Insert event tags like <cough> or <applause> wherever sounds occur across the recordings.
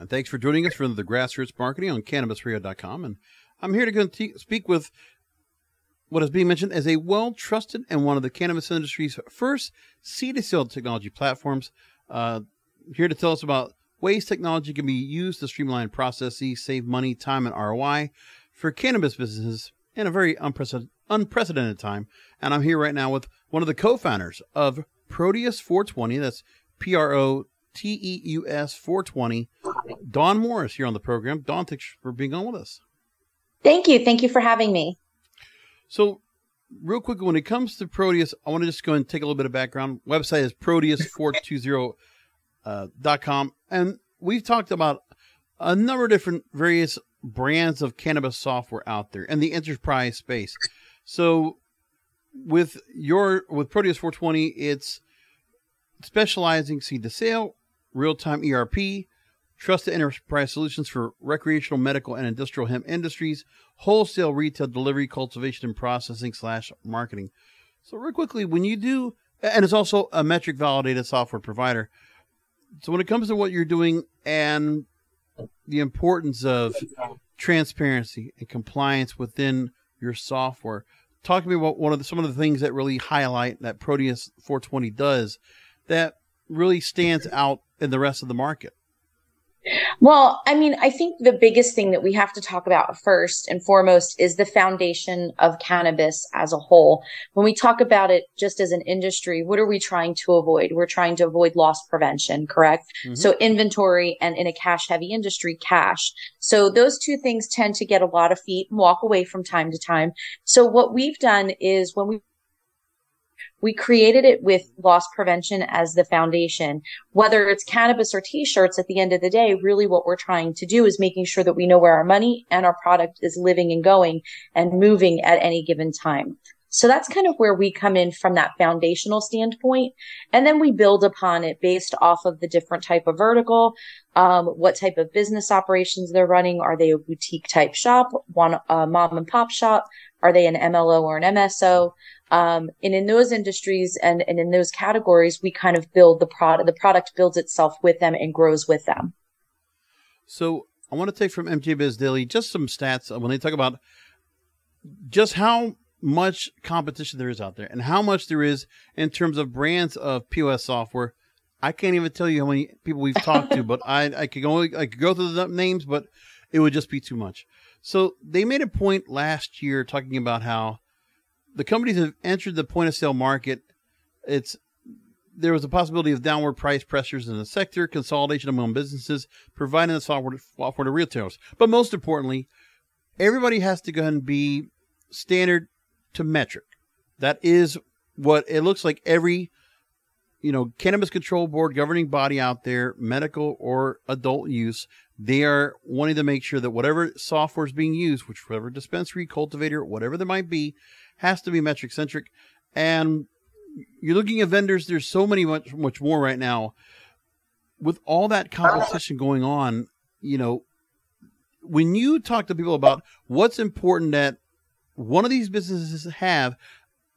And thanks for joining us for the Grassroots Marketing on CannabisRadio.com. And I'm here to speak with what is being mentioned as a well trusted and one of the cannabis industry's first seed to sale technology platforms. Uh, here to tell us about ways technology can be used to streamline processes, save money, time, and ROI for cannabis businesses in a very unprecedented, unprecedented time. And I'm here right now with one of the co founders of Proteus 420. That's P R O T E U S 420. Don Morris here on the program. Don, thanks for being on with us. Thank you. Thank you for having me. So, real quick, when it comes to Proteus, I want to just go and take a little bit of background. Website is proteus420.com. Uh, dot com, and we've talked about a number of different various brands of cannabis software out there in the enterprise space. So, with your with Proteus 420, it's specializing seed to sale, real time ERP, trusted enterprise solutions for recreational, medical, and industrial hemp industries, wholesale, retail, delivery, cultivation, and processing slash marketing. So, real quickly, when you do, and it's also a Metrc validated software provider. So, when it comes to what you're doing and the importance of transparency and compliance within your software, talk to me about one of the, some of the things that really highlight that Proteus 420 does that really stands out in the rest of the market. Well, I mean, I think the biggest thing that we have to talk about first and foremost is the foundation of cannabis as a whole. When we talk about it just as an industry, what are we trying to avoid? We're trying to avoid loss prevention, correct? Mm-hmm. So inventory and in a cash heavy industry, cash. So those two things tend to get a lot of feet and walk away from time to time. So what we've done is when we we created it with loss prevention as the foundation. Whether it's cannabis or t-shirts at the end of the day, really what we're trying to do is making sure that we know where our money and our product is living and going and moving at any given time. So that's kind of where we come in from that foundational standpoint. And then we build upon it based off of the different type of vertical, um, what type of business operations they're running. Are they a boutique type shop, one a mom and pop shop? Are they an MLO or an MSO? Um, and in those industries and, and in those categories, we kind of build the product. The product builds itself with them and grows with them. So I want to take from MJ Biz Daily just some stats when they talk about just how much competition there is out there and how much there is in terms of brands of POS software. I can't even tell you how many people we've talked to, but I, I could only I could go through the names, but it would just be too much. So they made a point last year talking about how the companies have entered the point of sale market. It's there was a possibility of downward price pressures in the sector, consolidation among businesses, providing the software, software to retailers. But most importantly, everybody has to go and be standard to Metrc. That is what it looks like every you know cannabis control board governing body out there medical or adult use they are wanting to make sure that whatever software is being used whichever dispensary cultivator whatever there might be has to be Metrc centric And you're looking at vendors. There's so many much much more right now. With all that competition going on, you know, when you talk to people about what's important that one of these businesses have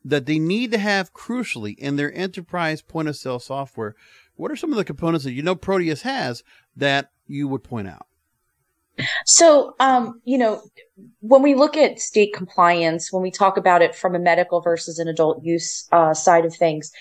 that they need to have crucially in their enterprise point of sale software, what are some of the components that you know Proteus has that you would point out? So, um, you know, when we look at state compliance, when we talk about it from a medical versus an adult use uh, side of things,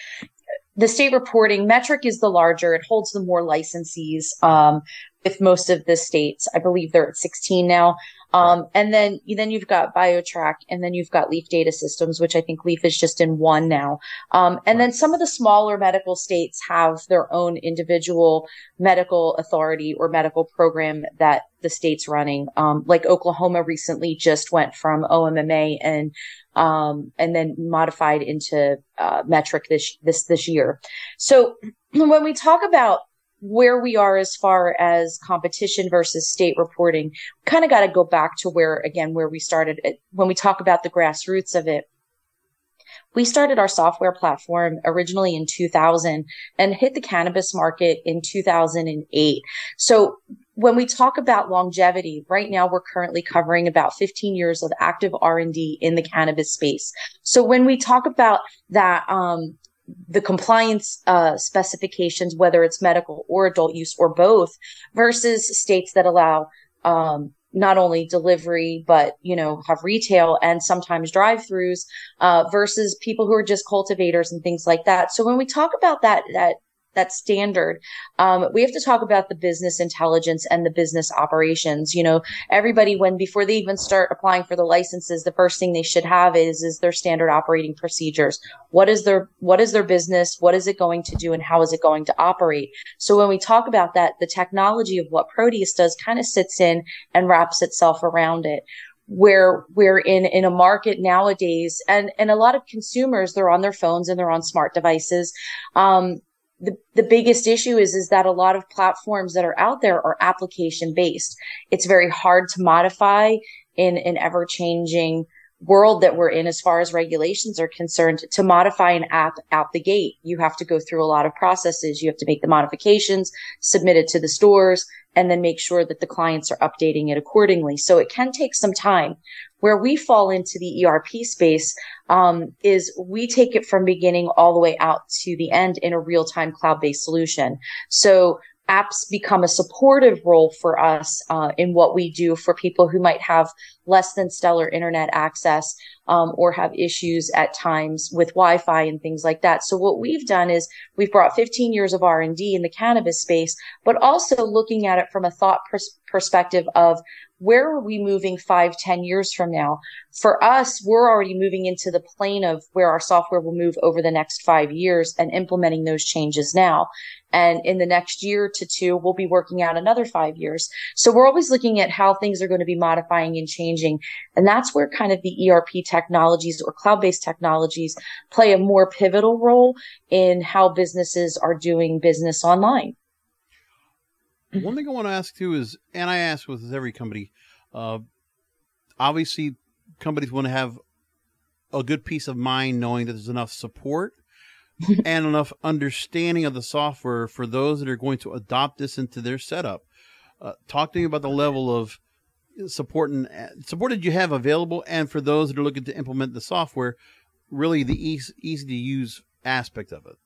the state reporting Metrc is the larger. It holds the more licensees um, with most of the states. I believe they're at 16 now. Um, and then, then you've got BioTrack and then you've got Leaf Data Systems, which I think Leaf is just in one now. Um, and then some of the smaller medical states have their own individual medical authority or medical program that the state's running. Um, like Oklahoma recently just went from OMMA and, um, and then modified into, uh, Metrc this, this, this year. So <clears throat> when we talk about where we are as far as competition versus state reporting, kind of got to go back to where, again, where we started when we talk about the grassroots of it. We started our software platform originally in 2000 and hit the cannabis market in 2008. So when we talk about longevity, right now we're currently covering about 15 years of active R&D in the cannabis space. So when we talk about that, um, the compliance uh, specifications, whether it's medical or adult use or both, versus states that allow um, not only delivery but you know have retail and sometimes drive-throughs uh, versus people who are just cultivators and things like that. So when we talk about that that that standard. Um, we have to talk about the business intelligence and the business operations. You know, everybody when before they even start applying for the licenses, the first thing they should have is is their standard operating procedures. What is their what is their business? What is it going to do, and how is it going to operate? So when we talk about that, the technology of what Proteus does kind of sits in and wraps itself around it where we're in in a market nowadays and and a lot of consumers they're on their phones and they're on smart devices um, the, the biggest issue is is that a lot of platforms that are out there are application based. It's very hard to modify in an ever changing world that we're in as far as regulations are concerned. To modify an app out the gate you have to go through a lot of processes. You have to make the modifications submit it to the stores and then make sure that the clients are updating it accordingly. So it can take some time where we fall into the erp space um, is we take it from beginning all the way out to the end in a real-time cloud-based solution. So apps become a supportive role for us uh, in what we do for people who might have less than stellar internet access um, or have issues at times with wi-fi and things like that so what we've done is we've brought 15 years of r&d in the cannabis space but also looking at it from a thought pers- perspective of where are we moving five, ten years from now? For us, we're already moving into the plane of where our software will move over the next five years and implementing those changes now. And in the next year to two, we'll be working out another five years. So we're always looking at how things are going to be modifying and changing. And that's where kind of the ERP technologies or cloud based technologies play a more pivotal role in how businesses are doing business online. One thing I want to ask too is, and I ask with every company, uh, obviously companies want to have a good peace of mind knowing that there's enough support <laughs> and enough understanding of the software for those that are going to adopt this into their setup. Uh, talk to me about the level of support and support that you have available, and for those that are looking to implement the software, really the easy, easy to use aspect of it.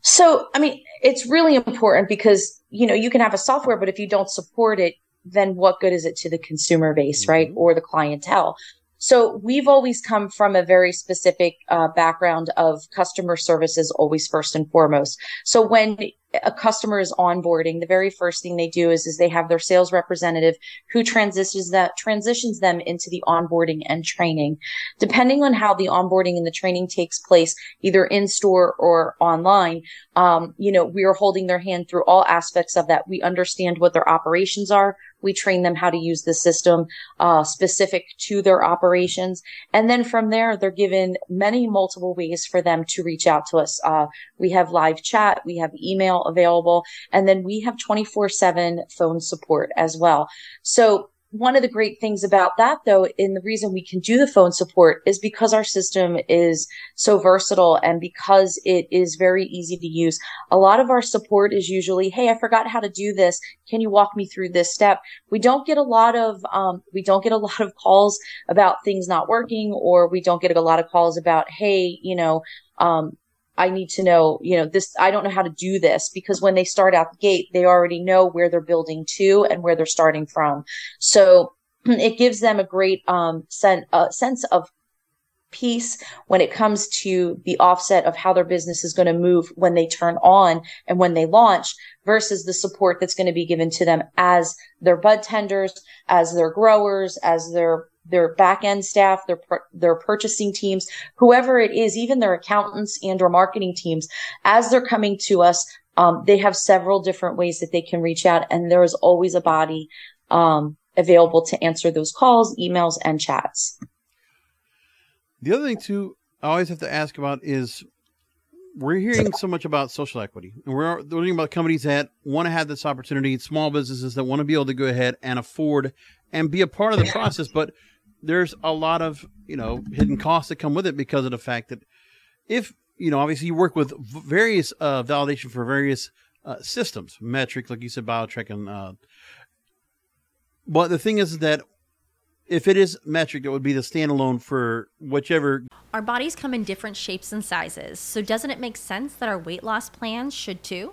So, I mean, it's really important because, you know, you can have a software, but if you don't support it, then what good is it to the consumer base, mm-hmm. right? Or the clientele? So we've always come from a very specific uh, background of customer services, always first and foremost. So when a customer is onboarding, the very first thing they do is, is they have their sales representative who transitions that transitions them into the onboarding and training. Depending on how the onboarding and the training takes place, either in store or online, um, you know, we are holding their hand through all aspects of that. We understand what their operations are. We train them how to use the system uh, specific to their operations. And then from there, they're given many multiple ways for them to reach out to us. Uh, we have live chat, we have email available, and then we have 24 7 phone support as well. So one of the great things about that though, and the reason we can do the phone support is because our system is so versatile and because it is very easy to use. A lot of our support is usually, Hey, I forgot how to do this. Can you walk me through this step? We don't get a lot of, um, we don't get a <laughs> lot of calls about things not working or we don't get a lot of calls about, Hey, you know, um, I need to know, you know, this, I don't know how to do this because when they start out the gate, they already know where they're building to and where they're starting from. So <clears throat> it gives them a great, um, sen- uh, sense of peace when it comes to the offset of how their business is going to move when they turn on and when they launch versus the support that's going to be given to them as their bud tenders, as their growers, as their their back end staff, their their purchasing teams, whoever it is, even their accountants and or marketing teams, as they're coming to us, um, they have several different ways that they can reach out, and there is always a body um, available to answer those calls, emails, and chats. The other thing too, I always have to ask about is we're hearing so much about social equity, and we're learning about companies that want to have this opportunity, small businesses that want to be able to go ahead and afford and be a part of the process, but there's a lot of you know hidden costs that come with it because of the fact that if you know obviously you work with various uh, validation for various uh, systems, Metrc, like you said, BioTrack, and uh, but the thing is that if it is Metrc, it would be the standalone for whichever. Our bodies come in different shapes and sizes, so doesn't it make sense that our weight loss plans should too?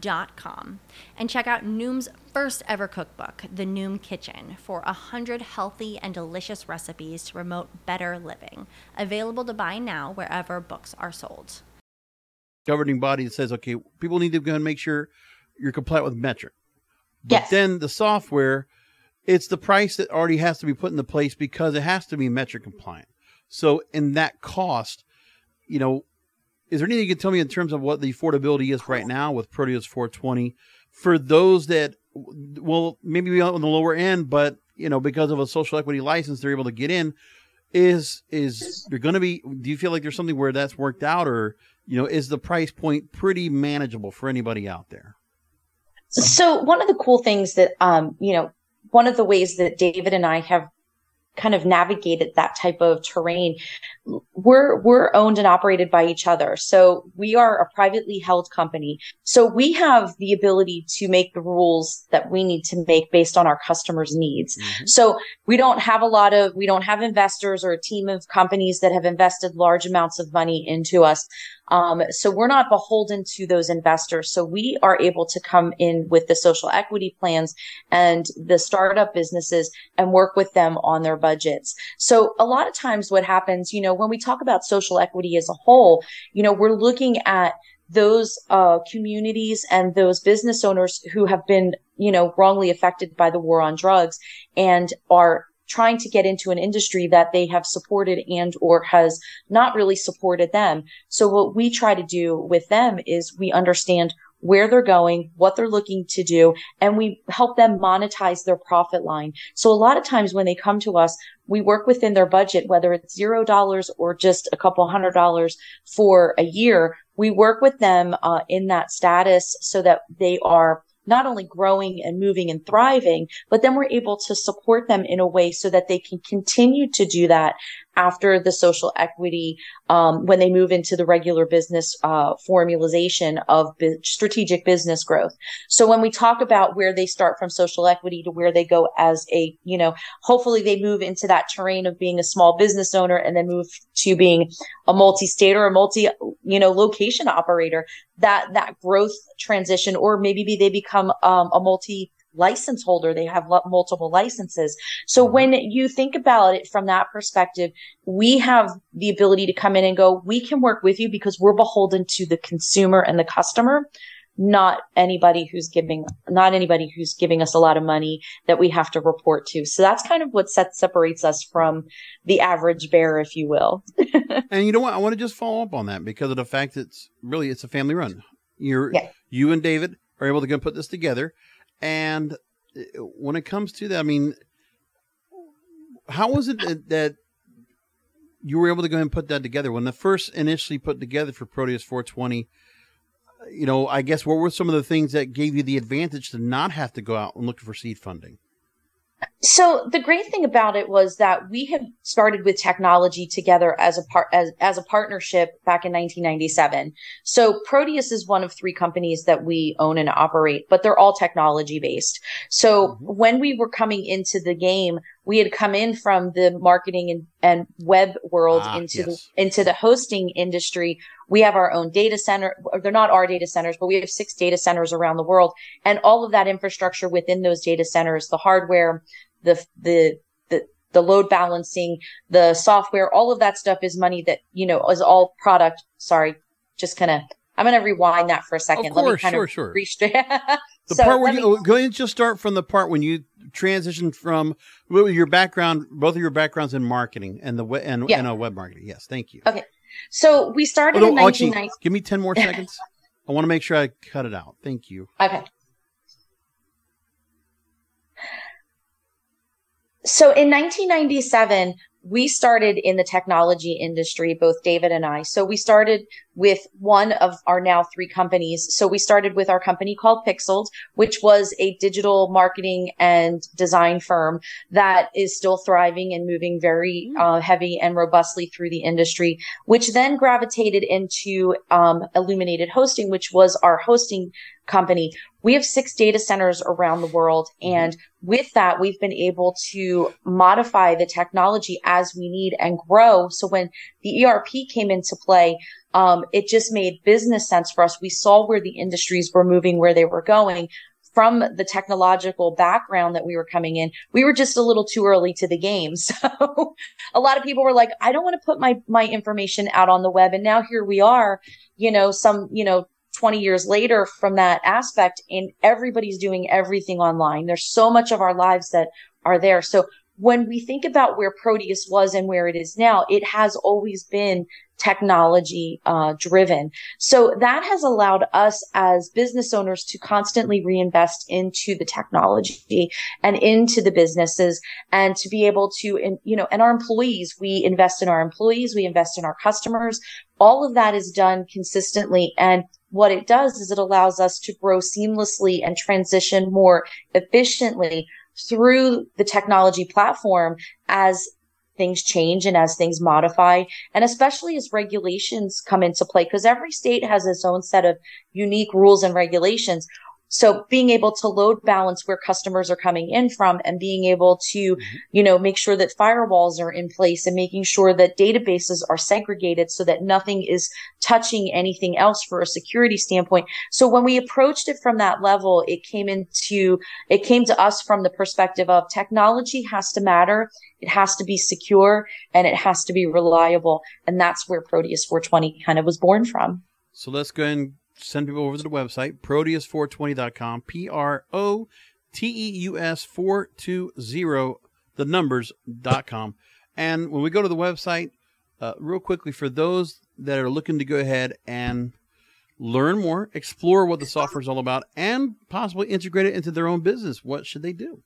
dot com and check out Noom's first ever cookbook, The Noom Kitchen, for a hundred healthy and delicious recipes to promote better living. Available to buy now wherever books are sold. Governing body that says, okay, people need to go and make sure you're compliant with Metrc. But Yes. then the software, it's the price that already has to be put into place because it has to be Metrc compliant. So in that cost, you know, is there anything you can tell me in terms of what the affordability is right now with Proteus 420 for those that, well, maybe be on the lower end, but you know, because of a social equity license, they're able to get in. Is is there going to be? Do you feel like there's something where that's worked out, or you know, is the price point pretty manageable for anybody out there? So one of the cool things that, um, you know, one of the ways that David and I have kind of navigated that type of terrain, we're, we're owned and operated by each other. So we are a privately held company. So we have the ability to make the rules that we need to make based on our customers' needs. Mm-hmm. So we don't have a lot of, we don't have investors or a team of companies that have invested large amounts of money into us. Um, so we're not beholden to those investors. So we are able to come in with the social equity plans and the startup businesses and work with them on their budgets. So a lot of times what happens, you know, when we talk about social equity as a whole, you know, we're looking at those uh, communities and those business owners who have been, you know, wrongly affected by the war on drugs and are trying to get into an industry that they have supported and or has not really supported them. So what we try to do with them is we understand where they're going, what they're looking to do, and we help them monetize their profit line. So a lot of times when they come to us, we work within their budget, whether it's zero dollars or just a couple hundred dollars for a year. We work with them uh, in that status so that they are not only growing and moving and thriving, but then we're able to support them in a way so that they can continue to do that after the social equity um, when they move into the regular business uh, formalization of strategic business growth. So when we talk about where they start from social equity to where they go as a, you know, hopefully they move into that terrain of being a small business owner and then move to being a multi-state or a multi, you know, location operator. That that growth transition, or maybe they become um, a multi license holder. They have multiple licenses. So mm-hmm. when you think about it from that perspective, we have the ability to come in and go, we can work with you because we're beholden to the consumer and the customer not anybody who's giving not anybody who's giving us a lot of money that we have to report to. So that's kind of what sets separates us from the average bear, if you will. <laughs> and you know what? I want to just follow up on that because of the fact that it's really it's a family run. You're yeah. you and David are able to go put this together, and uh, when it comes to that, I mean, how was it that, that you were able to go ahead and put that together when the first initially put together for Proteus 420? you know, I guess what were some of the things that gave you the advantage to not have to go out and look for seed funding? So the great thing about it was that we had started with technology together as a part as, as a partnership back in 1997. So Proteus is one of three companies that we own and operate, but they're all technology based. So mm-hmm. when we were coming into the game, we had come in from the marketing and, and web world ah, into yes. the into the hosting industry. We have our own data center. They're not our data centers, but we have six data centers around the world, and all of that infrastructure within those data centers, the hardware, the the the the load balancing, the software, all of that stuff is money that you know is all product. Sorry, just kind of. I'm going to rewind that for a second. Of course, Let me kind sure, of sure. <laughs> the so part where you me, go ahead and just start from the part when you transitioned from your background, both of your backgrounds in marketing and the web and, yeah. and uh, web marketing. Yes, thank you. Okay, so we started oh, no, in 1990. Give me ten more <laughs> seconds. I want to make sure I cut it out. Thank you. Okay. So in 1997, we started in the technology industry, both David and I. So we started with one of our now three companies. So we started with our company called Pixeled, which was a digital marketing and design firm that is still thriving and moving very mm. uh, heavy and robustly through the industry, which then gravitated into um, Illuminated Hosting, which was our hosting company. We have six data centers around the world. Mm-hmm. And with that, we've been able to modify the technology as we need and grow. So when the ERP came into play, um, it just made business sense for us. We saw where the industries were moving, where they were going. From the technological background that we were coming in, we were just a little too early to the game. <laughs> So a lot of people were like, I don't want to put my, my information out on the web. And now here we are, you know, some, you know, 20 years later from that aspect and everybody's doing everything online. There's so much of our lives that are there. So when we think about where Proteus was and where it is now, it has always been technology uh, driven. So that has allowed us as business owners to constantly reinvest into the technology and into the businesses and to be able to, you know, and our employees, we invest in our employees, we invest in our customers. All of that is done consistently. And what it does is it allows us to grow seamlessly and transition more efficiently through the technology platform as things change and as things modify. And especially as regulations come into play because every state has its own set of unique rules and regulations so being able to load balance where customers are coming in from and being able to, mm-hmm. you know, make sure that firewalls are in place and making sure that databases are segregated so that nothing is touching anything else for a security standpoint. So when we approached it from that level, it came into, it came to us from the perspective of technology has to matter. It has to be secure and it has to be reliable. And that's where Proteus 420 kind of was born from. So let's go and send people over to the website, proteus420.com, P R O T E U S 420, the numbers.com. And when we go to the website, uh, real quickly, for those that are looking to go ahead and learn more, explore what the software is all about, and possibly integrate it into their own business, what should they do?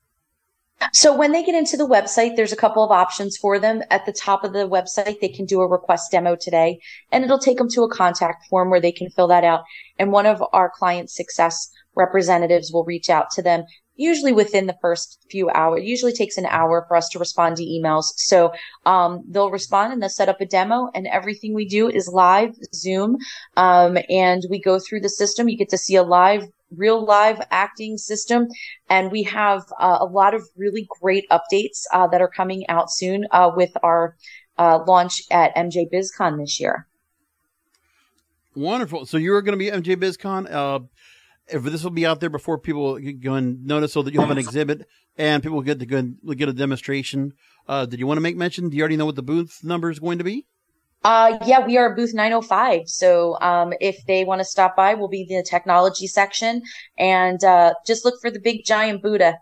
So when they get into the website, there's a couple of options for them. At the top of the website, they can do a request demo today and it'll take them to a contact form where they can fill that out. And one of our client success representatives will reach out to them usually within the first few hours. It usually takes an hour for us to respond to emails. So um, they'll respond and they'll set up a demo, and everything we do is live Zoom, um, and we go through the system. You get to see a live real live acting system. And we have uh, a lot of really great updates uh, that are coming out soon uh, with our uh, launch at MJ BizCon this year. Wonderful. So you're going to be MJ BizCon. Uh, if this will be out there before people go and notice, so that you have an exhibit and people get to go and get a demonstration. Uh, did you want to make mention? Do you already know what the booth number is going to be? Uh, yeah, we are booth 905. So um, if they want to stop by, we'll be in the technology section and uh, just look for the big giant Buddha.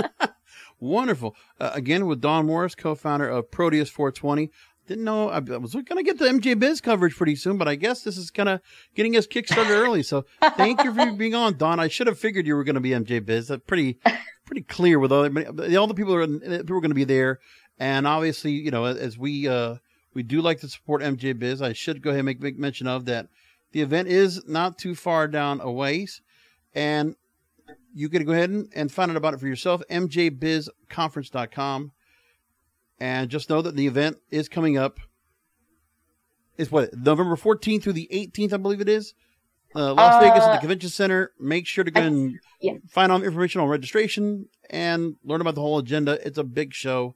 <laughs> Wonderful. Uh, again, with Don Morris, co founder of Proteus 420. Didn't know I was going to get the MJ Biz coverage pretty soon, but I guess this is kind of getting us kickstarted <laughs> early. So thank you for being on, Don. I should have figured you were going to be MJ Biz. That's pretty <laughs> pretty clear with all, all the people are people are going to be there, and obviously, you know, as we uh, we do like to support MJ Biz. I should go ahead and make, make mention of that. The event is not too far down a ways, and you can go ahead and, and find out about it for yourself. MJBizConference.com. And just know that the event is coming up. It's what November 14th through the 18th, I believe it is. Uh, Las uh, Vegas at the Convention Center. Make sure to go and yeah. find out information on registration and learn about the whole agenda. It's a big show,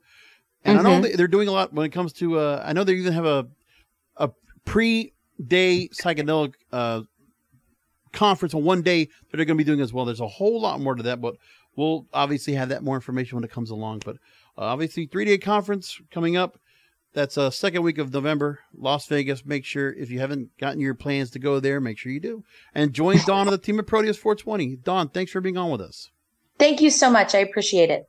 and mm-hmm. I know they're doing a lot when it comes to. Uh, I know they even have a a pre day psychedelic uh, conference on one day that they're going to be doing as well. There's a whole lot more to that, but we'll obviously have that more information when it comes along. But uh, obviously, three day conference coming up. That's a uh, second week of November, Las Vegas. Make sure if you haven't gotten your plans to go there, make sure you do. And join Don on the team of Proteus 420. Don, thanks for being on with us. Thank you so much. I appreciate it.